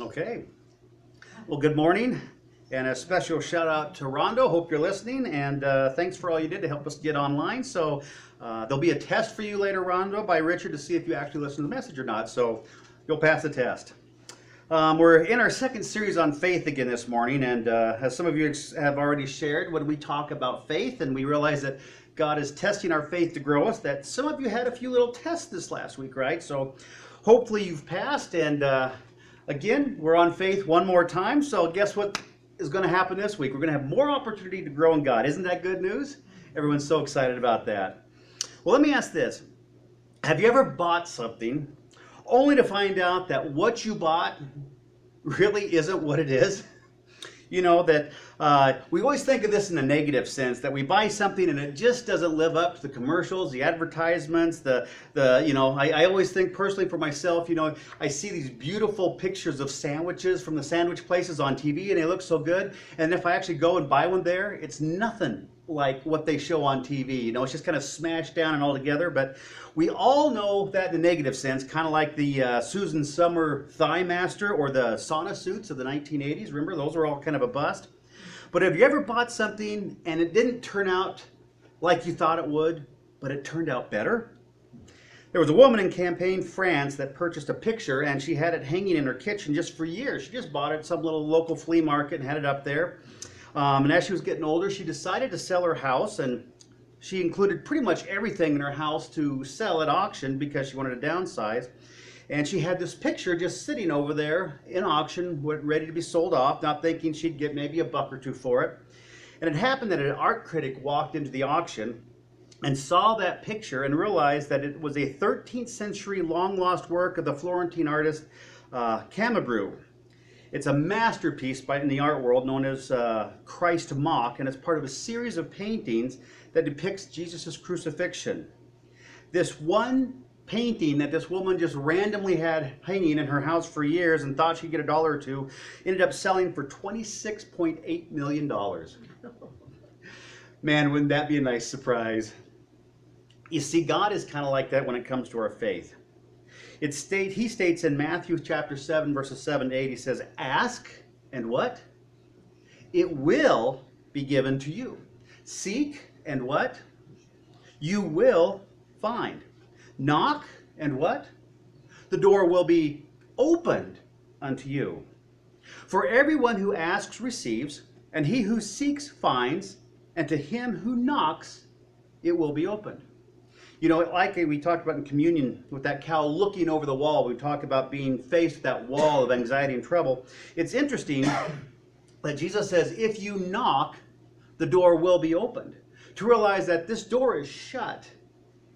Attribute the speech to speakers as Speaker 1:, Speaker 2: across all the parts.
Speaker 1: Okay. Well, good morning, and a special shout out to Rondo. Hope you're listening, and uh, thanks for all you did to help us get online. So uh, there'll be a test for you later, Rondo, by Richard to see if you actually listen to the message or not. So you'll pass the test. Um, we're in our second series on faith again this morning, and uh, as some of you have already shared, when we talk about faith, and we realize that God is testing our faith to grow us, that some of you had a few little tests this last week, right? So hopefully you've passed, and uh, again, we're on faith one more time. So guess what is going to happen this week? We're going to have more opportunity to grow in God. Isn't that good news? Everyone's so excited about that. Well, let me ask this: Have you ever bought something? only to find out that what you bought really isn't what it is. You know, that uh, we always think of this in a negative sense that we buy something and it just doesn't live up to the commercials, the advertisements, the, the you know, I, I always think personally for myself, you know, I see these beautiful pictures of sandwiches from the sandwich places on TV and they look so good. And if I actually go and buy one there, it's nothing like what they show on TV. You know, it's just kind of smashed down and all together. But we all know that in the negative sense, kind of like the uh, Suzanne Somers Thigh Master or the sauna suits of the 1980s. Remember, those were all kind of a bust. But have you ever bought something and it didn't turn out like you thought it would, but it turned out better? There was a woman in Champagne, France that purchased a picture and she had it hanging in her kitchen just for years. She just bought it at some little local flea market and had it up there. Um, and as she was getting older, she decided to sell her house, and she included pretty much everything in her house to sell at auction because she wanted to downsize. And she had this picture just sitting over there in auction, ready to be sold off, not thinking she'd get maybe a buck or two for it. And it happened that an art critic walked into the auction and saw that picture and realized that it was a 13th century long lost work of the Florentine artist uh. It's a masterpiece by, in the art world known as uh, Christ Mock, and it's part of a series of paintings that depicts Jesus' crucifixion. This one painting that this woman just randomly had hanging in her house for years and thought she'd get a dollar or two ended up selling for $26.8 million. Man, wouldn't that be a nice surprise? You see, God is kind of like that when it comes to our faith. It state, he states in Matthew chapter 7, verses 7 to 8, he says, Ask and what? It will be given to you. Seek and what? You will find. Knock and what? The door will be opened unto you. For everyone who asks receives, and he who seeks finds, and to him who knocks it will be opened. You know, like we talked about in communion with that cow looking over the wall, we talked about being faced with that wall of anxiety and trouble. It's interesting that Jesus says, if you knock, the door will be opened. To realize that this door is shut.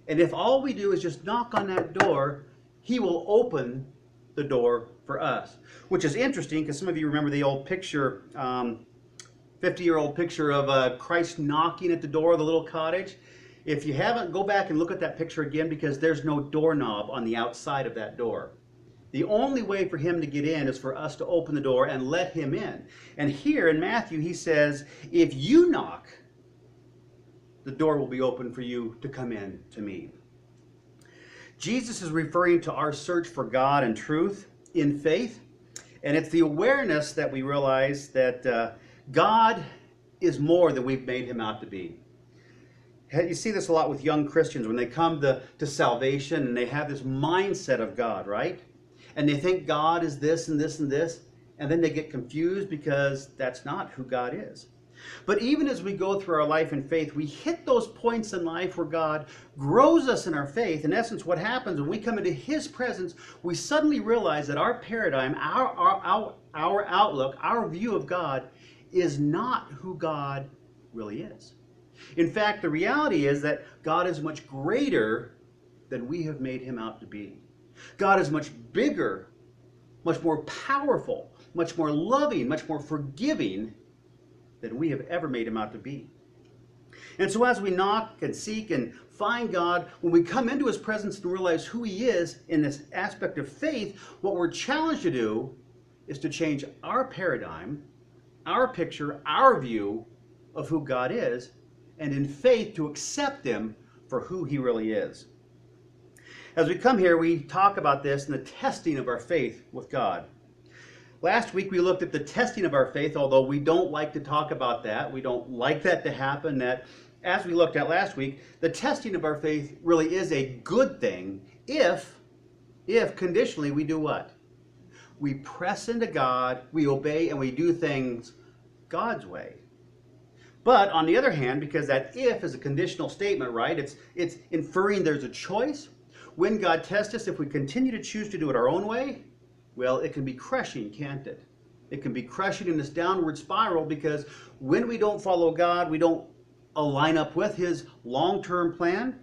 Speaker 1: And if all we do is just knock on that door, he will open the door for us. Which is interesting because some of you remember the old picture, um, 50 year old picture of uh, Christ knocking at the door of the little cottage. If you haven't, go back and look at that picture again because there's no doorknob on the outside of that door. The only way for him to get in is for us to open the door and let him in. And here in Matthew, he says, if you knock, the door will be open for you to come in to me. Jesus is referring to our search for God and truth in faith. And it's the awareness that we realize that uh, God is more than we've made him out to be you see this a lot with young Christians when they come to, to salvation and they have this mindset of God, right? And they think God is this and this and this, and then they get confused because that's not who God is. But even as we go through our life in faith, we hit those points in life where God grows us in our faith. In essence, what happens when we come into His presence, we suddenly realize that our paradigm, our, our, our, our outlook, our view of God is not who God really is. In fact, the reality is that God is much greater than we have made him out to be. God is much bigger, much more powerful, much more loving, much more forgiving than we have ever made him out to be. And so, as we knock and seek and find God, when we come into his presence and realize who he is in this aspect of faith, what we're challenged to do is to change our paradigm, our picture, our view of who God is, and in faith to accept Him for who He really is. As we come here, we talk about this and the testing of our faith with God. Last week we looked at the testing of our faith, although we don't like to talk about that. We don't like that to happen. That, as we looked at last week, the testing of our faith really is a good thing if, if conditionally we do what? We press into God, we obey, and we do things God's way. But on the other hand, because that if is a conditional statement, right? It's it's inferring there's a choice. When God tests us, if we continue to choose to do it our own way, well, it can be crushing, can't it? It can be crushing in this downward spiral because when we don't follow God, we don't align up with His long term plan,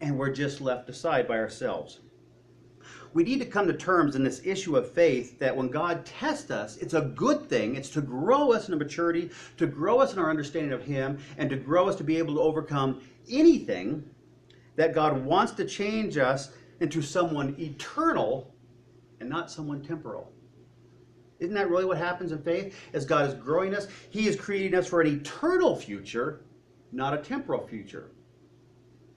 Speaker 1: and we're just left aside by ourselves. We need to come to terms in this issue of faith that when God tests us, it's a good thing. It's to grow us in maturity, to grow us in our understanding of Him, and to grow us to be able to overcome anything that God wants to change us into someone eternal and not someone temporal. Isn't that really what happens in faith? As God is growing us, He is creating us for an eternal future, not a temporal future.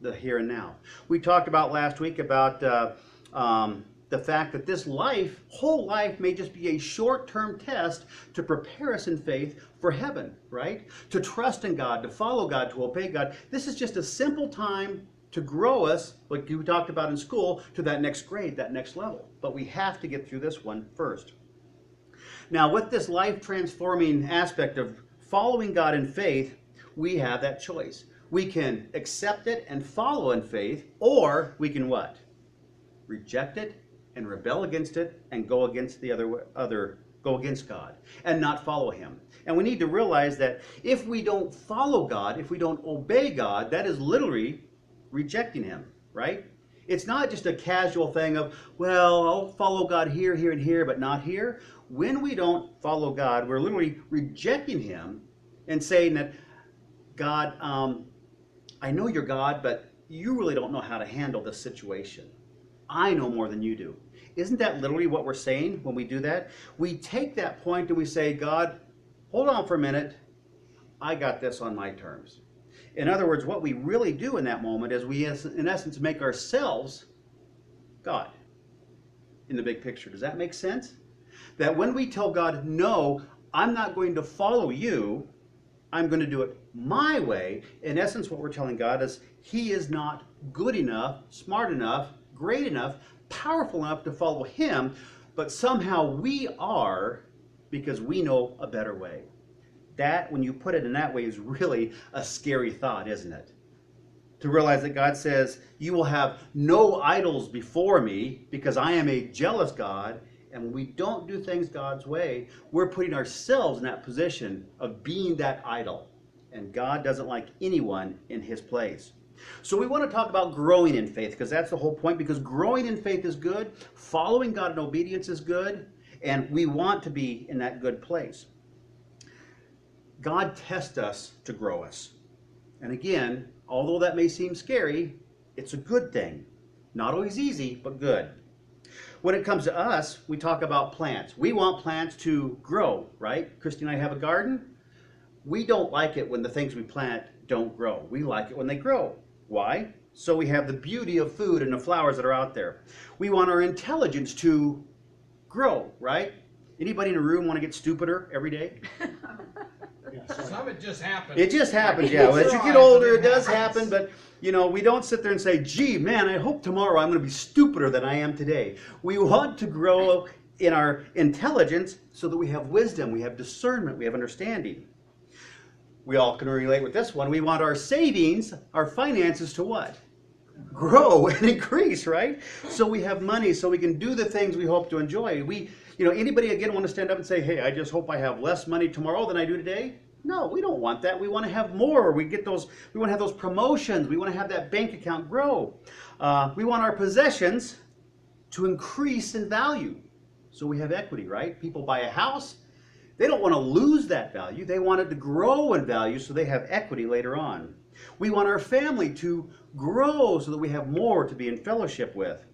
Speaker 1: The here and now. We talked about last week about uh, um, the fact that this life, whole life, may just be a short term test to prepare us in faith for heaven, right? To trust in God, to follow God, to obey God. This is just a simple time to grow us, like you talked about in school, to that next grade, that next level. But we have to get through this one first. Now, with this life transforming aspect of following God in faith, we have that choice. We can accept it and follow in faith, or we can what? Reject it and rebel against it and go against the other other go against God and not follow him. And we need to realize that if we don't follow God, if we don't obey God, that is literally rejecting him, right? It's not just a casual thing of, well, I'll follow God here, here, and here, but not here. When we don't follow God, we're literally rejecting him and saying that, God, um, I know you're God, but you really don't know how to handle this situation. I know more than you do. Isn't that literally what we're saying when we do that? We take that point and we say, God, hold on for a minute. I got this on my terms. In other words, what we really do in that moment is we, in essence, make ourselves God in the big picture. Does that make sense? That when we tell God, no, I'm not going to follow you, I'm going to do it my way, in essence, what we're telling God is He is not good enough, smart enough, great enough, powerful enough to follow Him, but somehow we are because we know a better way that, when you put it in that way, is really a scary thought, isn't it? To realize that God says, You will have no idols before me because I am a jealous God. And when we don't do things God's way, we're putting ourselves in that position of being that idol. And God doesn't like anyone in his place. So we want to talk about growing in faith because that's the whole point. Because growing in faith is good, following God in obedience is good, and we want to be in that good place. God tests us to grow us. And again, although that may seem scary, it's a good thing. Not always easy, but good. When it comes to us, we talk about plants. We want plants to grow, right? Christy and I have a garden. We don't like it when the things we plant don't grow. We like it when they grow. Why? So we have the beauty of food and the flowers that are out there. We want our intelligence to grow, right? Anybody in a room want to get stupider every day?
Speaker 2: Some it just happens.
Speaker 1: It just happens, yeah. Well, as you get older, it does happen, but you know, we don't sit there and say, gee, man, I hope tomorrow I'm going to be stupider than I am today. We want to grow in our intelligence so that we have wisdom, we have discernment, we have understanding. We all can relate with this one. We want our savings, our finances to what? Grow and increase, right? So we have money so we can do the things we hope to enjoy. We, you know, anybody again want to stand up and say, hey, I just hope I have less money tomorrow than I do today? No, we don't want that. We want to have more. We get those. We want to have those promotions. We want to have that bank account grow. Uh, we want our possessions to increase in value. So we have equity, right? People buy a house. They don't want to lose that value. They want it to grow in value so they have equity later on. We want our family to grow so that we have more to be in fellowship with.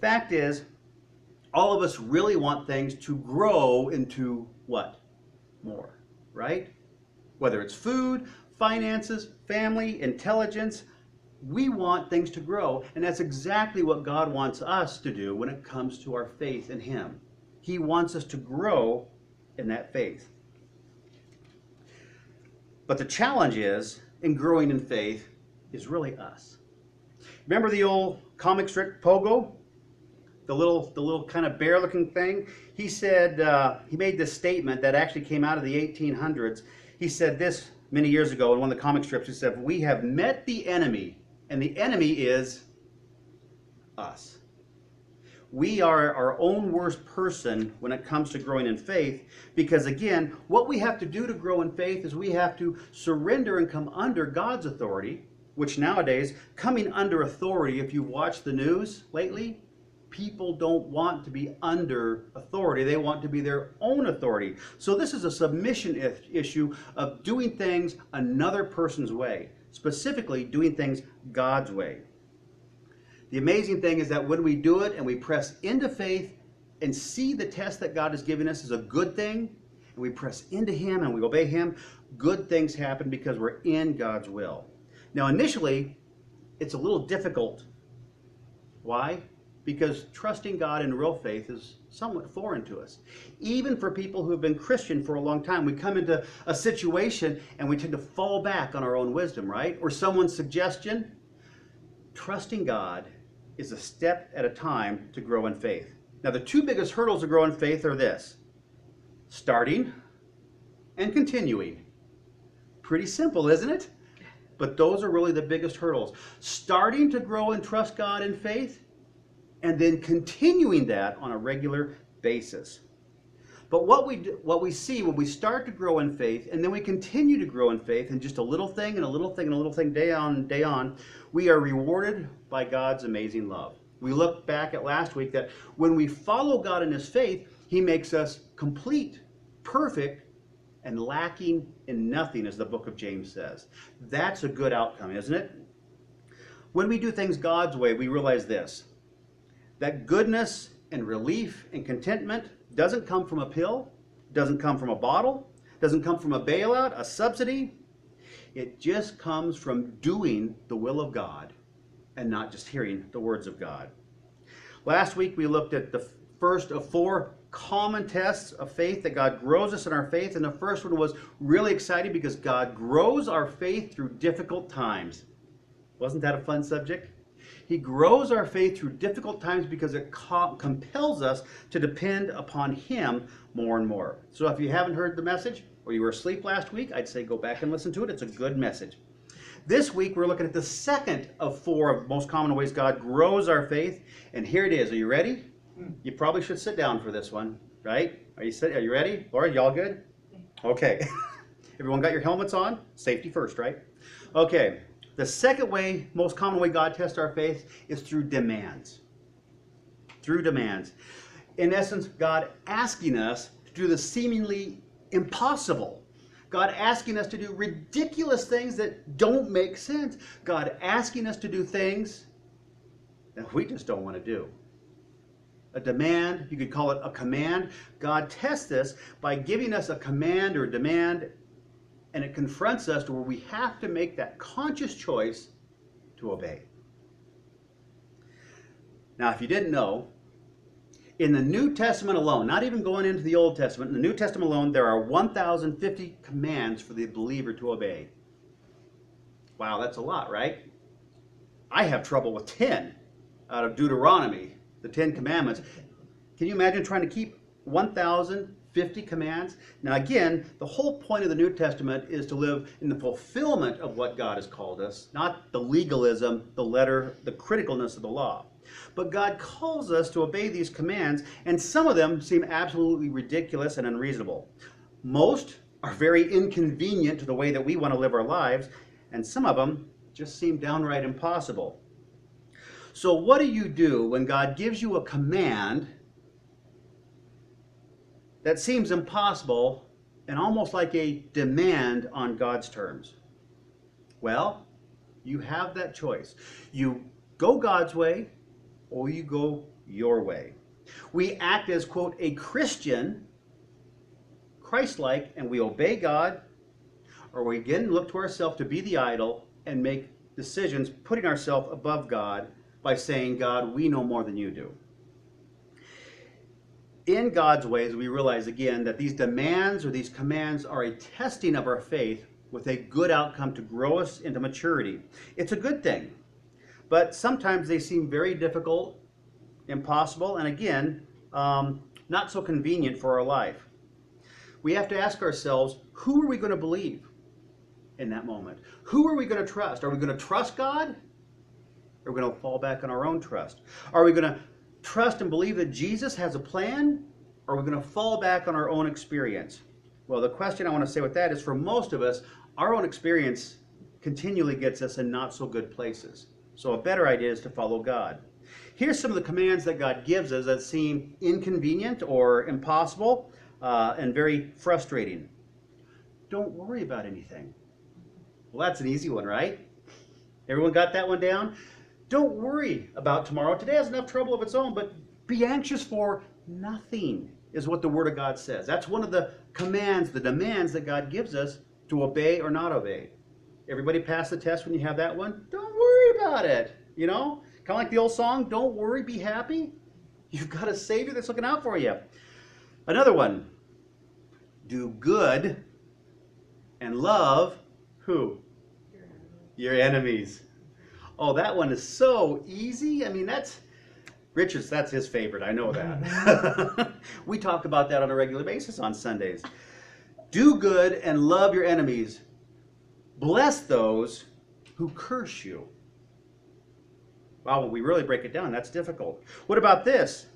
Speaker 1: Fact is, all of us really want things to grow into what? More, right? Whether it's food, finances, family, intelligence. We want things to grow, and that's exactly what God wants us to do when it comes to our faith in Him. He wants us to grow in that faith. But the challenge is, in growing in faith, is really us. Remember the old comic strip Pogo? The little, the little kind of bear-looking thing. He said uh, he made this statement that actually came out of the 1800s. He said this many years ago in one of the comic strips. He said, "We have met the enemy, and the enemy is us." we are our own worst person when it comes to growing in faith because again what we have to do to grow in faith is we have to surrender and come under god's authority which nowadays coming under authority if you've watched the news lately people don't want to be under authority they want to be their own authority so this is a submission issue of doing things another person's way specifically doing things god's way the amazing thing is that when we do it and we press into faith and see the test that God has given us as a good thing, and we press into Him and we obey Him, good things happen because we're in God's will. Now, initially, it's a little difficult. Why? Because trusting God in real faith is somewhat foreign to us. Even for people who have been Christian for a long time, we come into a situation and we tend to fall back on our own wisdom, right? Or someone's suggestion. Trusting God is a step at a time to grow in faith. Now, the two biggest hurdles to grow in faith are this starting and continuing. Pretty simple, isn't it? But those are really the biggest hurdles. Starting to grow and trust God in faith, and then continuing that on a regular basis. But what we do, what we see when we start to grow in faith, and then we continue to grow in faith, and just a little thing and a little thing and a little thing day on day on, we are rewarded by God's amazing love. We look back at last week that when we follow God in His faith, He makes us complete, perfect, and lacking in nothing, as the book of James says. That's a good outcome, isn't it? When we do things God's way, we realize this that goodness and relief and contentment doesn't come from a pill, doesn't come from a bottle, doesn't come from a bailout, a subsidy. It just comes from doing the will of God and not just hearing the words of God. Last week we looked at the first of four common tests of faith that God grows us in our faith. And the first one was really exciting because God grows our faith through difficult times. Wasn't that a fun subject? He grows our faith through difficult times because it co- compels us to depend upon Him more and more. So if you haven't heard the message or you were asleep last week, I'd say go back and listen to it. It's a good message. This week we're looking at the second of four of most common ways God grows our faith, and here it is. Are you ready? Hmm. You probably should sit down for this one, right? Are you sit, Are you ready, Laura? Y'all good? Okay. Everyone got your helmets on? Safety first, right? Okay. The second way, most common way God tests our faith is through demands. Through demands. In essence, God asking us to do the seemingly impossible. God asking us to do ridiculous things that don't make sense. God asking us to do things that we just don't want to do. A demand, you could call it a command. God tests this by giving us a command or a demand and it confronts us to where we have to make that conscious choice to obey. Now, if you didn't know, in the New Testament alone, not even going into the Old Testament, in the New Testament alone, there are 1,050 commands for the believer to obey. Wow, that's a lot, right? I have trouble with 10 out of Deuteronomy, the 10 commandments. Can you imagine trying to keep 1,000 50 commands. Now, again, the whole point of the New Testament is to live in the fulfillment of what God has called us, not the legalism, the letter, the criticalness of the law. But God calls us to obey these commands, and some of them seem absolutely ridiculous and unreasonable. Most are very inconvenient to the way that we want to live our lives, and some of them just seem downright impossible. So, what do you do when God gives you a command that seems impossible and almost like a demand on God's terms? Well, you have that choice. You go God's way or you go your way. We act as, quote, a Christian, Christ like, and we obey God, or we again look to ourselves to be the idol and make decisions putting ourselves above God by saying, God, we know more than you do in God's ways, we realize again that these demands or these commands are a testing of our faith with a good outcome to grow us into maturity. It's a good thing, but sometimes they seem very difficult, impossible, and again, um, not so convenient for our life. We have to ask ourselves who are we going to believe in that moment? Who are we going to trust? Are we going to trust God? Or are we going to fall back on our own trust? Are we going to trust and believe that Jesus has a plan? Or are we going to fall back on our own experience? Well, the question I want to say with that is for most of us, our own experience continually gets us in not so good places. So a better idea is to follow God. Here's some of the commands that God gives us that seem inconvenient or impossible uh, and very frustrating. Don't worry about anything. Well, that's an easy one, right? Everyone got that one down? Don't worry about tomorrow. Today has enough trouble of its own, but be anxious for nothing, is what the Word of God says. That's one of the commands, the demands that God gives us to obey or not obey. Everybody pass the test when you have that one? Don't worry about it. You know? Kind of like the old song, Don't Worry, Be Happy. You've got a Savior that's looking out for you. Another one, do good and love who? Your enemies. Oh, that one is so easy. I mean, that's Richard's, that's his favorite. I know that. we talk about that on a regular basis on Sundays. Do good and love your enemies. Bless those who curse you. Wow, when we really break it down, that's difficult. What about this?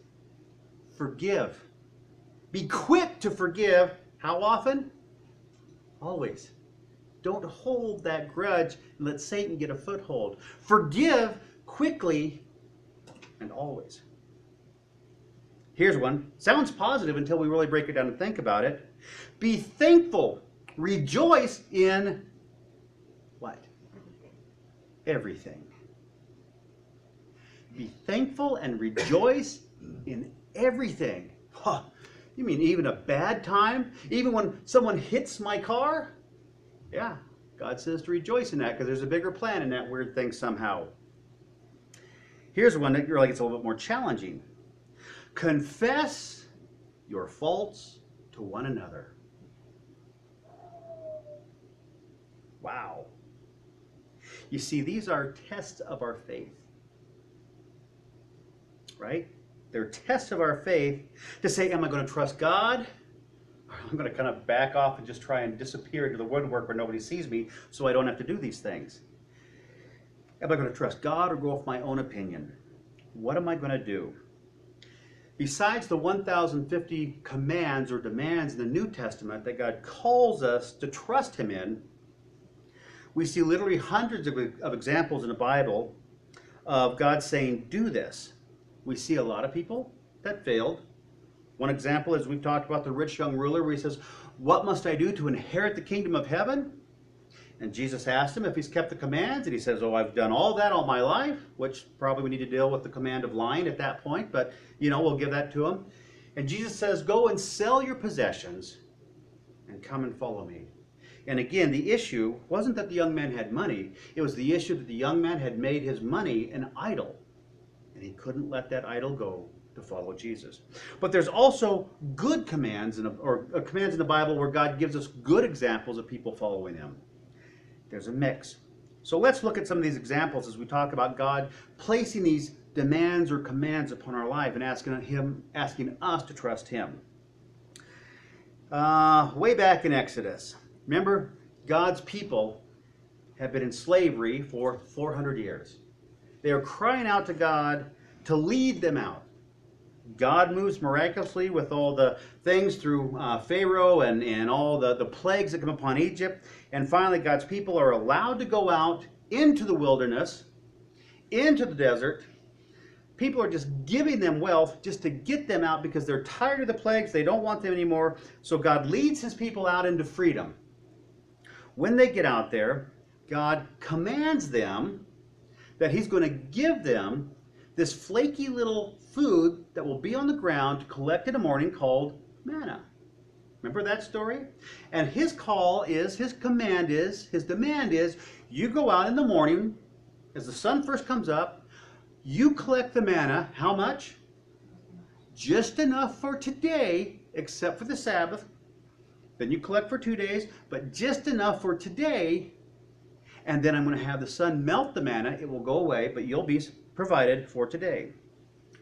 Speaker 1: Forgive. Be quick to forgive. How often? Always. Don't hold that grudge and let Satan get a foothold. Forgive quickly and always. Here's one. Sounds positive until we really break it down and think about it. Be thankful. Rejoice in what? Everything. Be thankful and rejoice in everything. Huh. You mean even a bad time? Even when someone hits my car? Yeah, God says to rejoice in that because there's a bigger plan in that weird thing somehow. Here's one that really gets a little bit more challenging. Confess your faults to one another. Wow. You see, these are tests of our faith. Right? They're tests of our faith to say, am I going to trust God? I'm going to kind of back off and just try and disappear into the woodwork where nobody sees me so I don't have to do these things. Am I going to trust God or go with my own opinion? What am I going to do? Besides the 1,050 commands or demands in the New Testament that God calls us to trust Him in, we see literally hundreds of, of examples in the Bible of God saying, Do this. We see a lot of people that failed. One example is we've talked about the rich young ruler where he says, What must I do to inherit the kingdom of heaven? And Jesus asked him if he's kept the commands, and he says, Oh, I've done all that all my life, which probably we need to deal with the command of lying at that point, but you know, we'll give that to him. And Jesus says, Go and sell your possessions and come and follow me. And again, the issue wasn't that the young man had money, it was the issue that the young man had made his money an idol. And he couldn't let that idol go to follow Jesus. But there's also good commands in, or uh, commands in the Bible where God gives us good examples of people following him. There's a mix. So let's look at some of these examples as we talk about God placing these demands or commands upon our life and asking him, asking us to trust Him. Uh, way back in Exodus, remember God's people have been in slavery for 400 years. They are crying out to God to lead them out. God moves miraculously with all the things through uh, Pharaoh and, and all the, the plagues that come upon Egypt. And finally, God's people are allowed to go out into the wilderness, into the desert. People are just giving them wealth just to get them out because they're tired of the plagues. They don't want them anymore. So God leads his people out into freedom. When they get out there, God commands them that he's going to give them this flaky little food that will be on the ground to collect in the morning called manna. Remember that story? And his call is, his command is, his demand is, you go out in the morning as the sun first comes up, you collect the manna. How much? just enough for today, except for the Sabbath. Then you collect for two days, but just enough for today. And then I'm going to have the sun melt the manna. It will go away, but you'll be provided for today.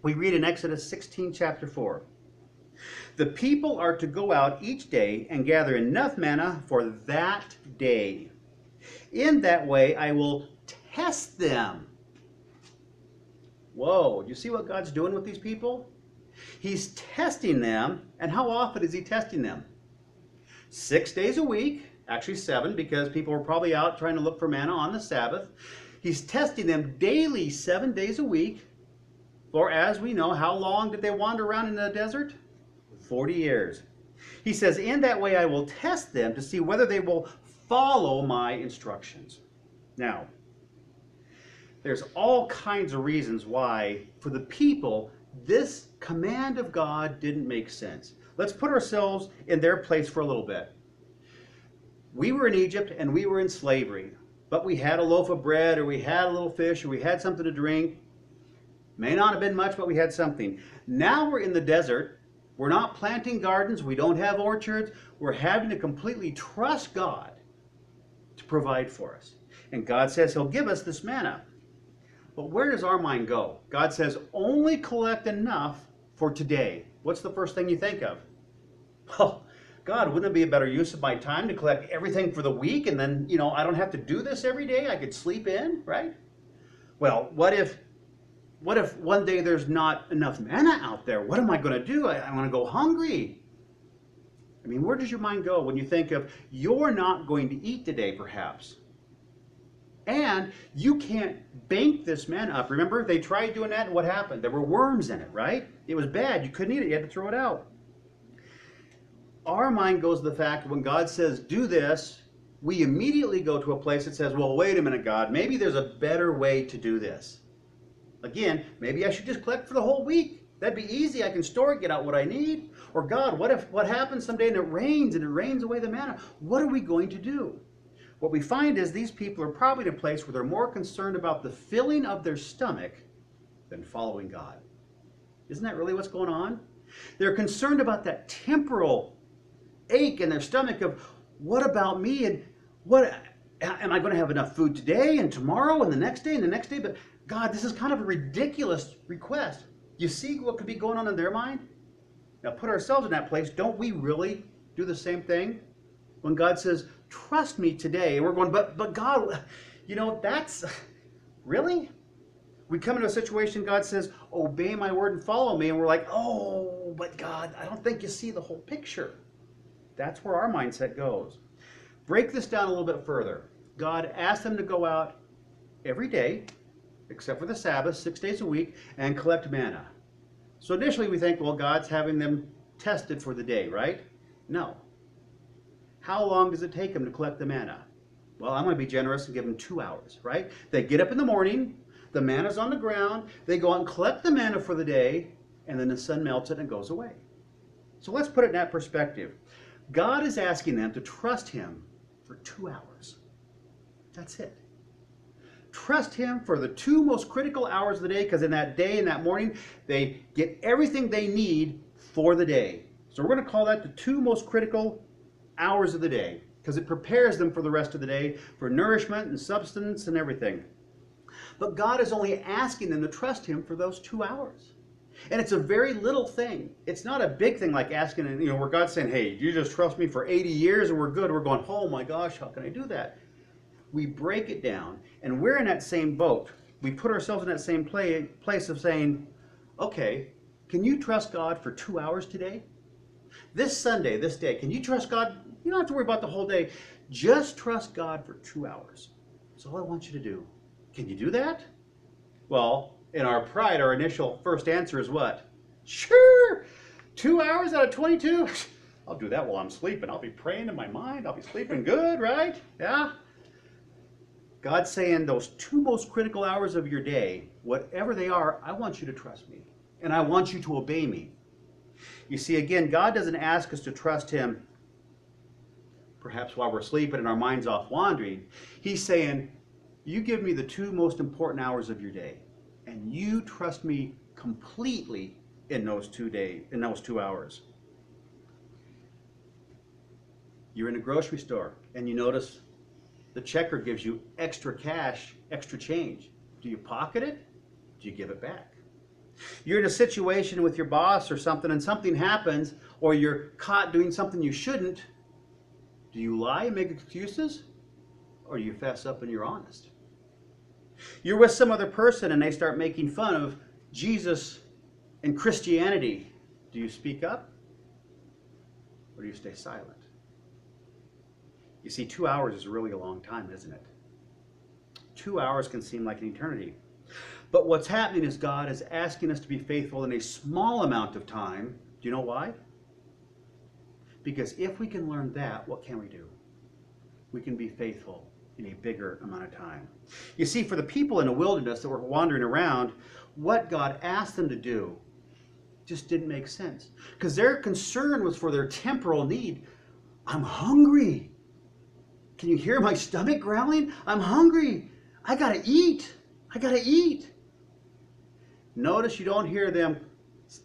Speaker 1: We read in Exodus 16, chapter 4. The people are to go out each day and gather enough manna for that day. In that way, I will test them. Whoa, do you see what God's doing with these people? He's testing them. And how often is He testing them? Six days a week, actually seven, because people were probably out trying to look for manna on the Sabbath. He's testing them daily, seven days a week. For as we know, how long did they wander around in the desert? 40 years. He says, In that way I will test them to see whether they will follow my instructions. Now, there's all kinds of reasons why, for the people, this command of God didn't make sense. Let's put ourselves in their place for a little bit. We were in Egypt and we were in slavery, but we had a loaf of bread or we had a little fish or we had something to drink. May not have been much, but we had something. Now we're in the desert. We're not planting gardens. We don't have orchards. We're having to completely trust God to provide for us. And God says He'll give us this manna. But where does our mind go? God says, only collect enough for today. What's the first thing you think of? Well, oh, God, wouldn't it be a better use of my time to collect everything for the week and then, you know, I don't have to do this every day? I could sleep in, right? Well, what if what if one day there's not enough manna out there? What am I going to do? I, I'm going to go hungry. I mean, where does your mind go when you think of you're not going to eat today, perhaps? And you can't bank this manna up. Remember, they tried doing that, and what happened? There were worms in it, right? It was bad. You couldn't eat it. You had to throw it out. Our mind goes to the fact when God says, do this, we immediately go to a place that says, well, wait a minute, God, maybe there's a better way to do this. Again, maybe I should just collect for the whole week. That'd be easy. I can store it, get out what I need. Or God, what if what happens someday and it rains and it rains away the manna? What are we going to do? What we find is these people are probably in a place where they're more concerned about the filling of their stomach than following God. Isn't that really what's going on? They're concerned about that temporal ache in their stomach of what about me and what am I going to have enough food today and tomorrow and the next day and the next day? But God, this is kind of a ridiculous request. You see what could be going on in their mind? Now put ourselves in that place. Don't we really do the same thing? When God says, trust me today, and we're going, but but God, you know, that's really? We come into a situation, God says, obey my word and follow me, and we're like, oh, but God, I don't think you see the whole picture. That's where our mindset goes. Break this down a little bit further. God asked them to go out every day, except for the Sabbath, six days a week, and collect manna. So initially we think, well, God's having them tested for the day, right? No. How long does it take them to collect the manna? Well, I'm going to be generous and give them two hours, right? They get up in the morning, the manna's on the ground, they go out and collect the manna for the day, and then the sun melts it and goes away. So let's put it in that perspective. God is asking them to trust Him for two hours. That's it. Trust Him for the two most critical hours of the day because in that day, in that morning, they get everything they need for the day. So we're going to call that the two most critical hours of the day because it prepares them for the rest of the day for nourishment and substance and everything. But God is only asking them to trust Him for those two hours. And it's a very little thing. It's not a big thing like asking, you know, where God's saying, hey, you just trust me for 80 years and we're good. We're going, oh my gosh, how can I do that? We break it down and we're in that same boat. We put ourselves in that same play, place of saying, okay, can you trust God for two hours today? This Sunday, this day, can you trust God? You don't have to worry about the whole day. Just trust God for two hours. That's all I want you to do. Can you do that? Well, in our pride, our initial first answer is what? Sure! Two hours out of 22? I'll do that while I'm sleeping. I'll be praying in my mind. I'll be sleeping good, right? Yeah? God's saying those two most critical hours of your day, whatever they are, I want you to trust me. And I want you to obey me. You see, again, God doesn't ask us to trust Him perhaps while we're sleeping and our mind's off wandering. He's saying, You give me the two most important hours of your day, and you trust me completely in those two days, in those two hours. You're in a grocery store and you notice the checker gives you extra cash, extra change. Do you pocket it? Do you give it back? You're in a situation with your boss or something and something happens or you're caught doing something you shouldn't. Do you lie and make excuses? Or do you fess up and you're honest? You're with some other person and they start making fun of Jesus and Christianity. Do you speak up? Or do you stay silent? You see, two hours is really a long time, isn't it? Two hours can seem like an eternity. But what's happening is God is asking us to be faithful in a small amount of time. Do you know why? Because if we can learn that, what can we do? We can be faithful in a bigger amount of time. You see, for the people in the wilderness that were wandering around, what God asked them to do just didn't make sense. Because their concern was for their temporal need. I'm hungry. Can you hear my stomach growling? I'm hungry. I gotta eat. I gotta eat. Notice you don't hear them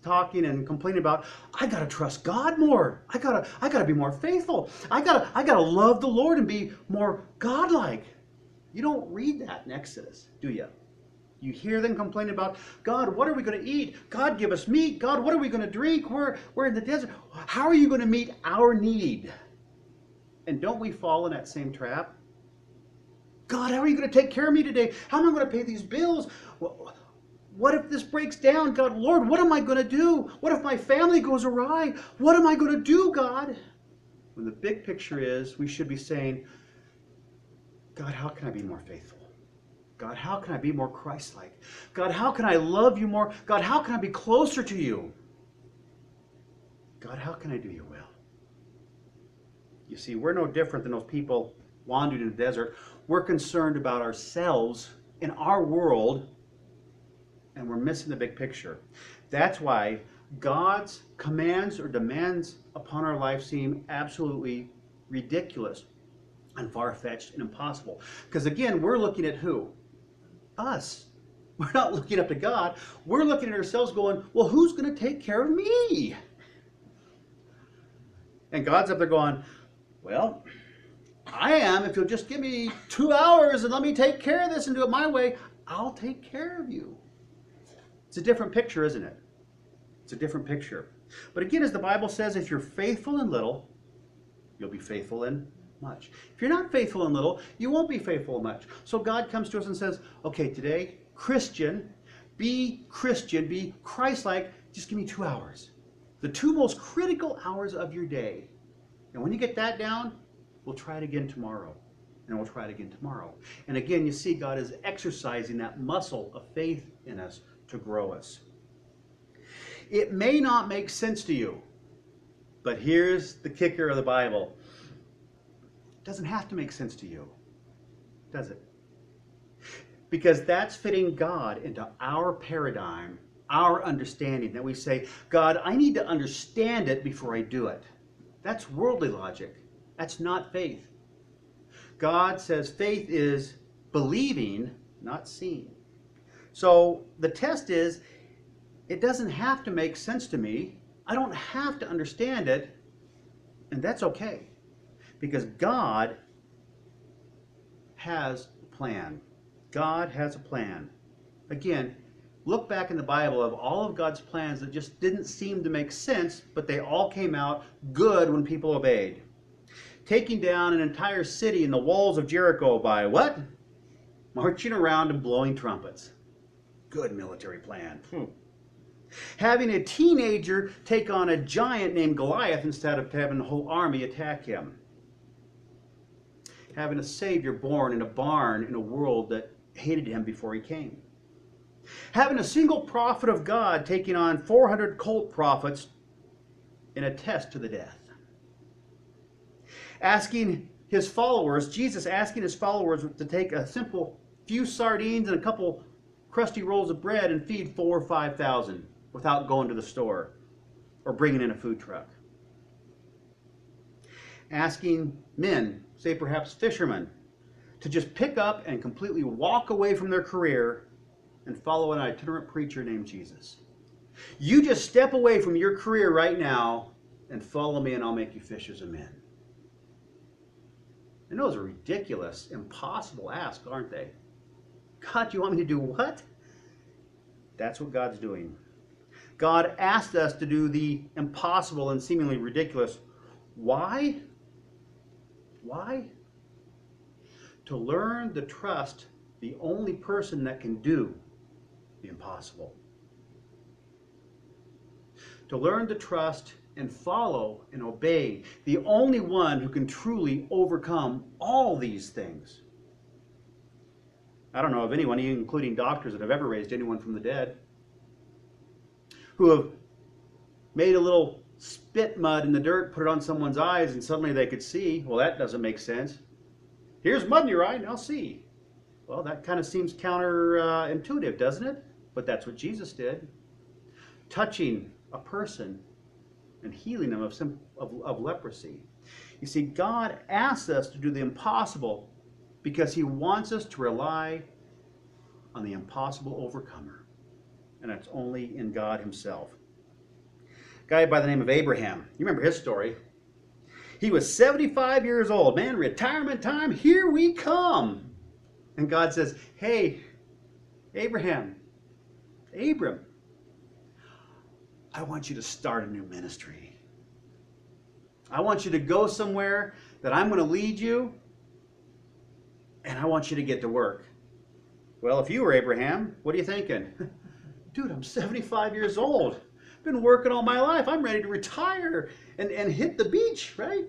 Speaker 1: talking and complaining about i gotta trust god more. I gotta i gotta be more faithful. I gotta i gotta love the lord and be more godlike. You don't read that in exodus do you you hear them complaining about god what are we going to eat? God give us meat. God what are we going to drink? We're we're in the desert. How are you going to meet our need and don't we fall in that same trap god how are you going to take care of me today how am i going to pay these bills what if this breaks down? God, Lord, what am I going to do? What if my family goes awry? What am I going to do, God? When the big picture is, we should be saying, God, how can I be more faithful? God, how can I be more Christ like? God, how can I love you more? God, how can I be closer to you? God, how can I do your will? You see, we're no different than those people wandering in the desert. We're concerned about ourselves in our world and we're missing the big picture. That's why God's commands or demands upon our life seem absolutely ridiculous and far fetched and impossible. Because again, we're looking at who? Us. We're not looking up to God. We're looking at ourselves going, well, who's going to take care of me? And God's up there going, well, I am. If you'll just give me two hours and let me take care of this and do it my way, I'll take care of you. It's a different picture, isn't it? It's a different picture. But again, as the Bible says, if you're faithful in little, you'll be faithful in much. If you're not faithful in little, you won't be faithful in much. So God comes to us and says, okay, today, Christian, be Christian, be Christ like, just give me two hours. The two most critical hours of your day. And when you get that down, we'll try it again tomorrow. And we'll try it again tomorrow. And again, you see, God is exercising that muscle of faith in us to grow us. It may not make sense to you, but here's the kicker of the Bible. It doesn't have to make sense to you, does it? Because that's fitting God into our paradigm, our understanding. That we say, God, I need to understand it before I do it. That's worldly logic. That's not faith. God says faith is believing, not seeing. So the test is it doesn't have to make sense to me. I don't have to understand it, and that's okay. Because God has a plan. God has a plan. Again, look back in the Bible of all of God's plans that just didn't seem to make sense, but they all came out good when people obeyed. Taking down an entire city and the walls of Jericho by what? Marching around and blowing trumpets. Good military plan. Hmm. Having a teenager take on a giant named Goliath instead of having the whole army attack him. Having a Savior born in a barn in a world that hated him before he came. Having a single prophet of God taking on 400 cult prophets in a test to the death. Asking his followers, Jesus asking his followers to take a simple few sardines and a couple crusty rolls of bread and feed four or five thousand without going to the store or bringing in a food truck. Asking men, say perhaps fishermen, to just pick up and completely walk away from their career and follow an itinerant preacher named Jesus. You just step away from your career right now and follow me, and I'll make you fishers of men. And those are ridiculous, impossible asks, aren't they? God, you want me to do what? That's what God's doing. God asked us to do the impossible and seemingly ridiculous. Why? Why? To learn to trust the only person that can do the impossible. To learn to trust and follow and obey the only one who can truly overcome all these things. I don't know of anyone, including doctors, that have ever raised anyone from the dead, who have made a little spit mud in the dirt, put it on someone's eyes, and suddenly they could see. Well, that doesn't make sense. Here's mud in your eye, now see. Well, that kind of seems counterintuitive, uh, doesn't it? But that's what Jesus did. Touching a person and healing them of, some, of, of leprosy. You see, God asks us to do the impossible because He wants us to rely on the impossible overcomer. And that's only in God Himself. A guy by the name of Abraham. You remember his story. He was 75 years old. Man, retirement time, here we come. And God says, Hey, Abraham, Abram, I want you to start a new ministry. I want you to go somewhere that I'm going to lead you, and I want you to get to work. Well, if you were Abraham, what are you thinking? Dude, I'm 75 years old. Been working all my life. I'm ready to retire and, and hit the beach, right?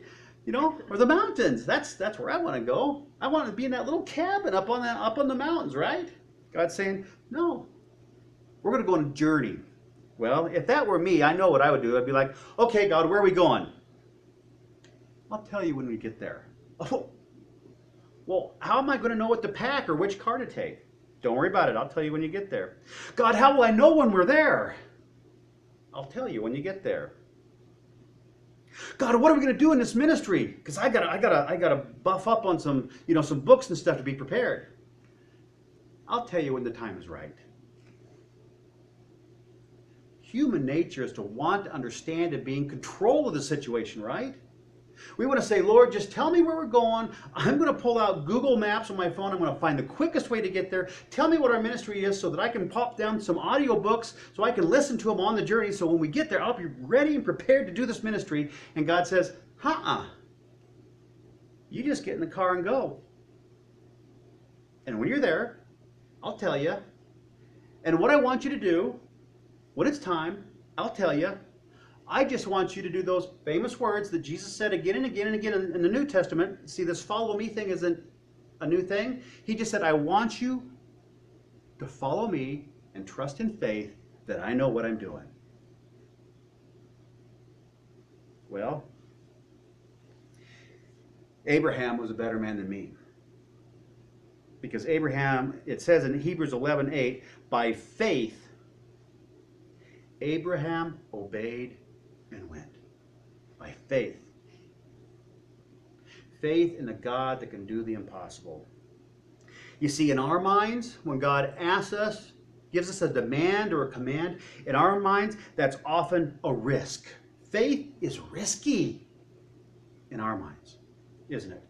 Speaker 1: You know, or the mountains. That's that's where I want to go. I want to be in that little cabin up on that up on the mountains, right? God's saying, No. We're gonna go on a journey. Well, if that were me, I know what I would do. I'd be like, okay, God, where are we going? I'll tell you when we get there. Oh, well, how am I going to know what to pack or which car to take? Don't worry about it. I'll tell you when you get there. God, how will I know when we're there? I'll tell you when you get there. God, what are we going to do in this ministry? Because I gotta, I gotta, I gotta buff up on some, you know, some books and stuff to be prepared. I'll tell you when the time is right human nature is to want to understand and be in control of the situation, right? We want to say, Lord, just tell me where we're going. I'm going to pull out Google Maps on my phone. I'm going to find the quickest way to get there. Tell me what our ministry is so that I can pop down some audio books so I can listen to them on the journey. So when we get there, I'll be ready and prepared to do this ministry. And God says, uh uh. You just get in the car and go. And when you're there, I'll tell you. And what I want you to do when it's time, I'll tell you. I just want you to do those famous words that Jesus said again and again and again in, in the New Testament. See, this follow me thing isn't a new thing. He just said, I want you to follow me and trust in faith that I know what I'm doing. Well, Abraham was a better man than me. Because Abraham, it says in Hebrews 11 8, by faith, Abraham obeyed and went by faith. Faith in the God that can do the impossible. You see, in our minds, when God asks us, gives us a demand or a command, in our minds, that's often a risk. Faith is risky in our minds, isn't it?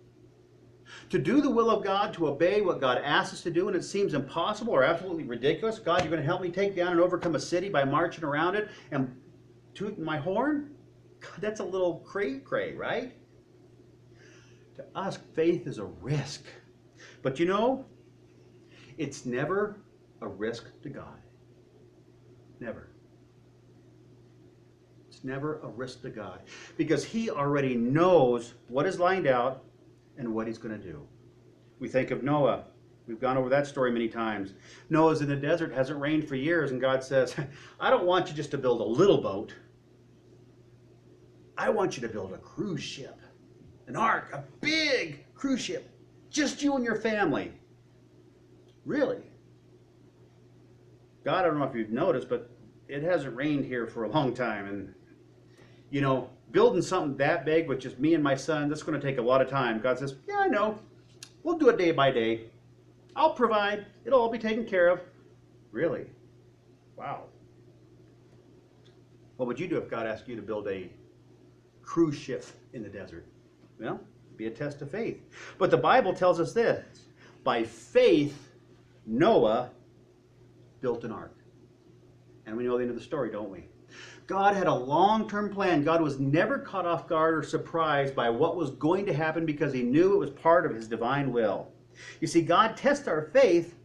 Speaker 1: to do the will of God, to obey what God asks us to do, and it seems impossible or absolutely ridiculous. God, you're going to help me take down and overcome a city by marching around it and tooting my horn? God, that's a little cray cray, right? To us, faith is a risk. But you know, it's never a risk to God. Never. It's never a risk to God because He already knows what is lined out and what he's going to do. We think of Noah. We've gone over that story many times. Noah's in the desert, hasn't rained for years, and God says, I don't want you just to build a little boat. I want you to build a cruise ship, an ark, a big cruise ship, just you and your family. Really? God, I don't know if you've noticed, but it hasn't rained here for a long time, and you know, building something that big with just me and my son, that's going to take a lot of time. God says, Yeah, I know. We'll do it day by day. I'll provide. It'll all be taken care of. Really? Wow. What would you do if God asked you to build a cruise ship in the desert? Well, be a test of faith. But the Bible tells us this by faith, Noah built an ark. And we know the end of the story, don't we? God had a long term plan. God was never caught off guard or surprised by what was going to happen because he knew it was part of his divine will. You see, God tests our faith.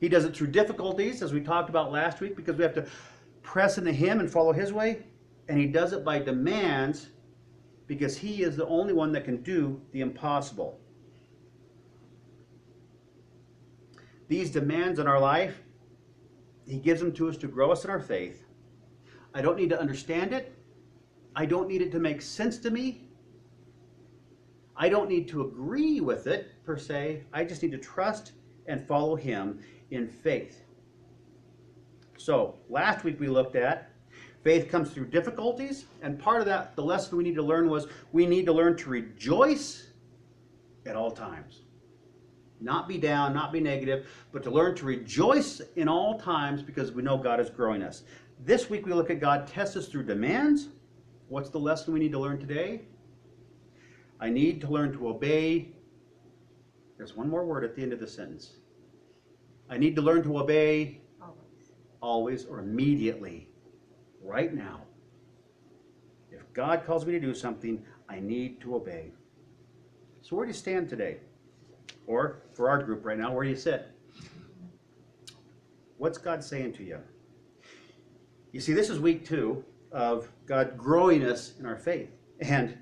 Speaker 1: He does it through difficulties, as we talked about last week, because we have to press into Him and follow His way. And He does it by demands because He is the only one that can do the impossible. These demands in our life, He gives them to us to grow us in our faith. I don't need to understand it. I don't need it to make sense to me. I don't need to agree with it per se. I just need to trust and follow Him in faith. So, last week we looked at faith comes through difficulties, and part of that, the lesson we need to learn was we need to learn to rejoice at all times. Not be down, not be negative, but to learn to rejoice in all times because we know God is growing us. This week we look at God tests us through demands. What's the lesson we need to learn today? I need to learn to obey. There's one more word at the end of the sentence. I need to learn to obey
Speaker 3: Always.
Speaker 1: always or immediately, right now. If God calls me to do something, I need to obey. So, where do you stand today? Or for our group right now, where do you sit? What's God saying to you? You see, this is week two of God growing us in our faith. And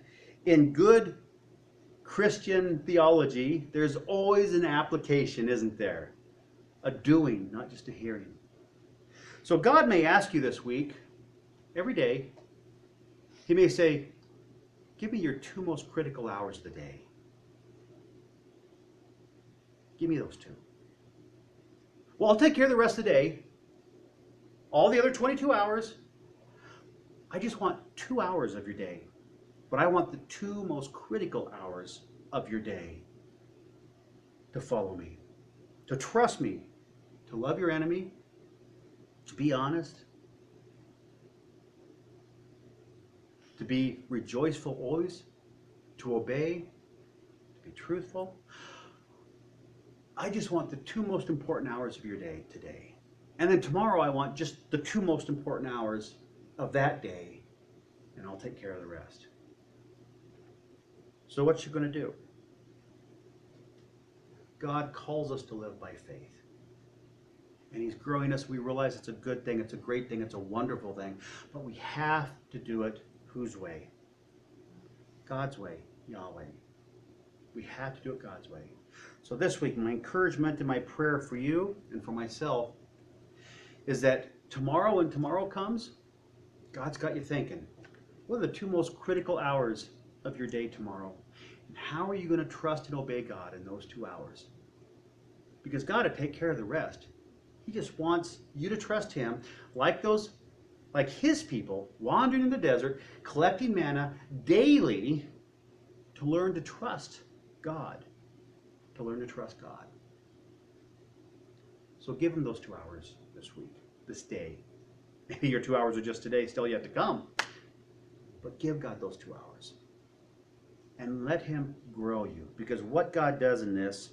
Speaker 1: in good Christian theology, there's always an application, isn't there? A doing, not just a hearing. So God may ask you this week, every day, He may say, Give me your two most critical hours of the day. Give me those two. Well, I'll take care of the rest of the day. All the other 22 hours, I just want two hours of your day. But I want the two most critical hours of your day to follow me, to trust me, to love your enemy, to be honest, to be rejoiceful always, to obey, to be truthful. I just want the two most important hours of your day today. And then tomorrow I want just the two most important hours of that day, and I'll take care of the rest. So, what you going to do? God calls us to live by faith. And He's growing us. We realize it's a good thing, it's a great thing, it's a wonderful thing. But we have to do it whose way? God's way, Yahweh. We have to do it God's way. So, this week, my encouragement and my prayer for you and for myself is that tomorrow, when tomorrow comes, God's got you thinking. What are the two most critical hours of your day tomorrow? And how are you going to trust and obey God in those two hours? Because God will take care of the rest. He just wants you to trust Him like those, like His people wandering in the desert, collecting manna daily to learn to trust God. To learn to trust God. So give Him those two hours this week, this day. Maybe your two hours are just today, still yet to come. But give God those two hours and let Him grow you. Because what God does in this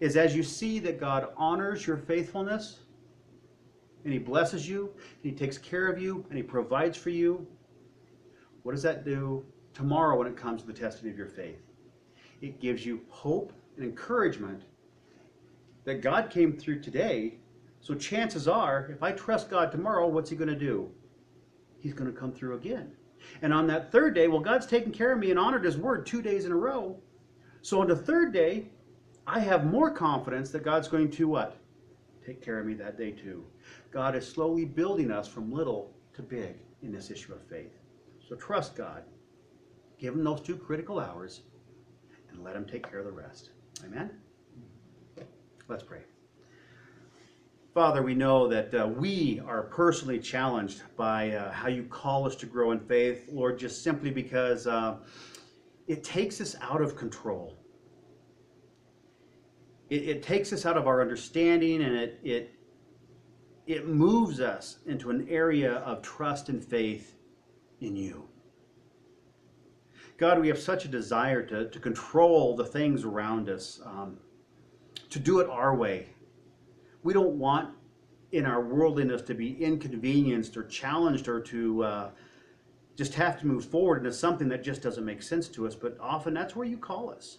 Speaker 1: is as you see that God honors your faithfulness and He blesses you, and He takes care of you, and He provides for you, what does that do tomorrow when it comes to the testing of your faith? It gives you hope and encouragement that God came through today. So chances are, if I trust God tomorrow, what's He going to do? He's going to come through again. And on that third day, well, God's taken care of me and honored His word two days in a row. So on the third day, I have more confidence that God's going to what? Take care of me that day too. God is slowly building us from little to big in this issue of faith. So trust God. Give Him those two critical hours and let Him take care of the rest. Amen? Let's pray. Father, we know that uh, we are personally challenged by uh, how you call us to grow in faith, Lord, just simply because uh, it takes us out of control. It, it takes us out of our understanding and it, it it moves us into an area of trust and faith in you. God, we have such a desire to, to control the things around us, um, to do it our way. We don't want in our worldliness to be inconvenienced or challenged or to uh, just have to move forward into something that just doesn't make sense to us, but often that's where you call us.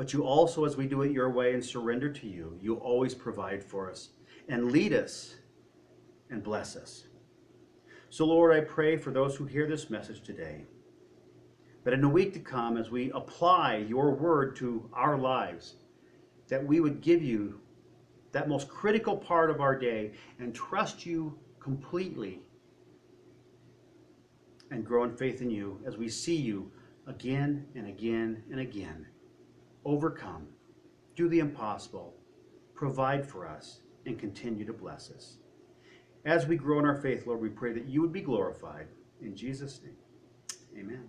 Speaker 1: But you also, as we do it your way and surrender to you, you always provide for us and lead us and bless us. So, Lord, I pray for those who hear this message today that in the week to come, as we apply your word to our lives, that we would give you that most critical part of our day and trust you completely and grow in faith in you as we see you again and again and again overcome, do the impossible, provide for us, and continue to bless us. As we grow in our faith, Lord, we pray that you would be glorified. In Jesus' name, amen.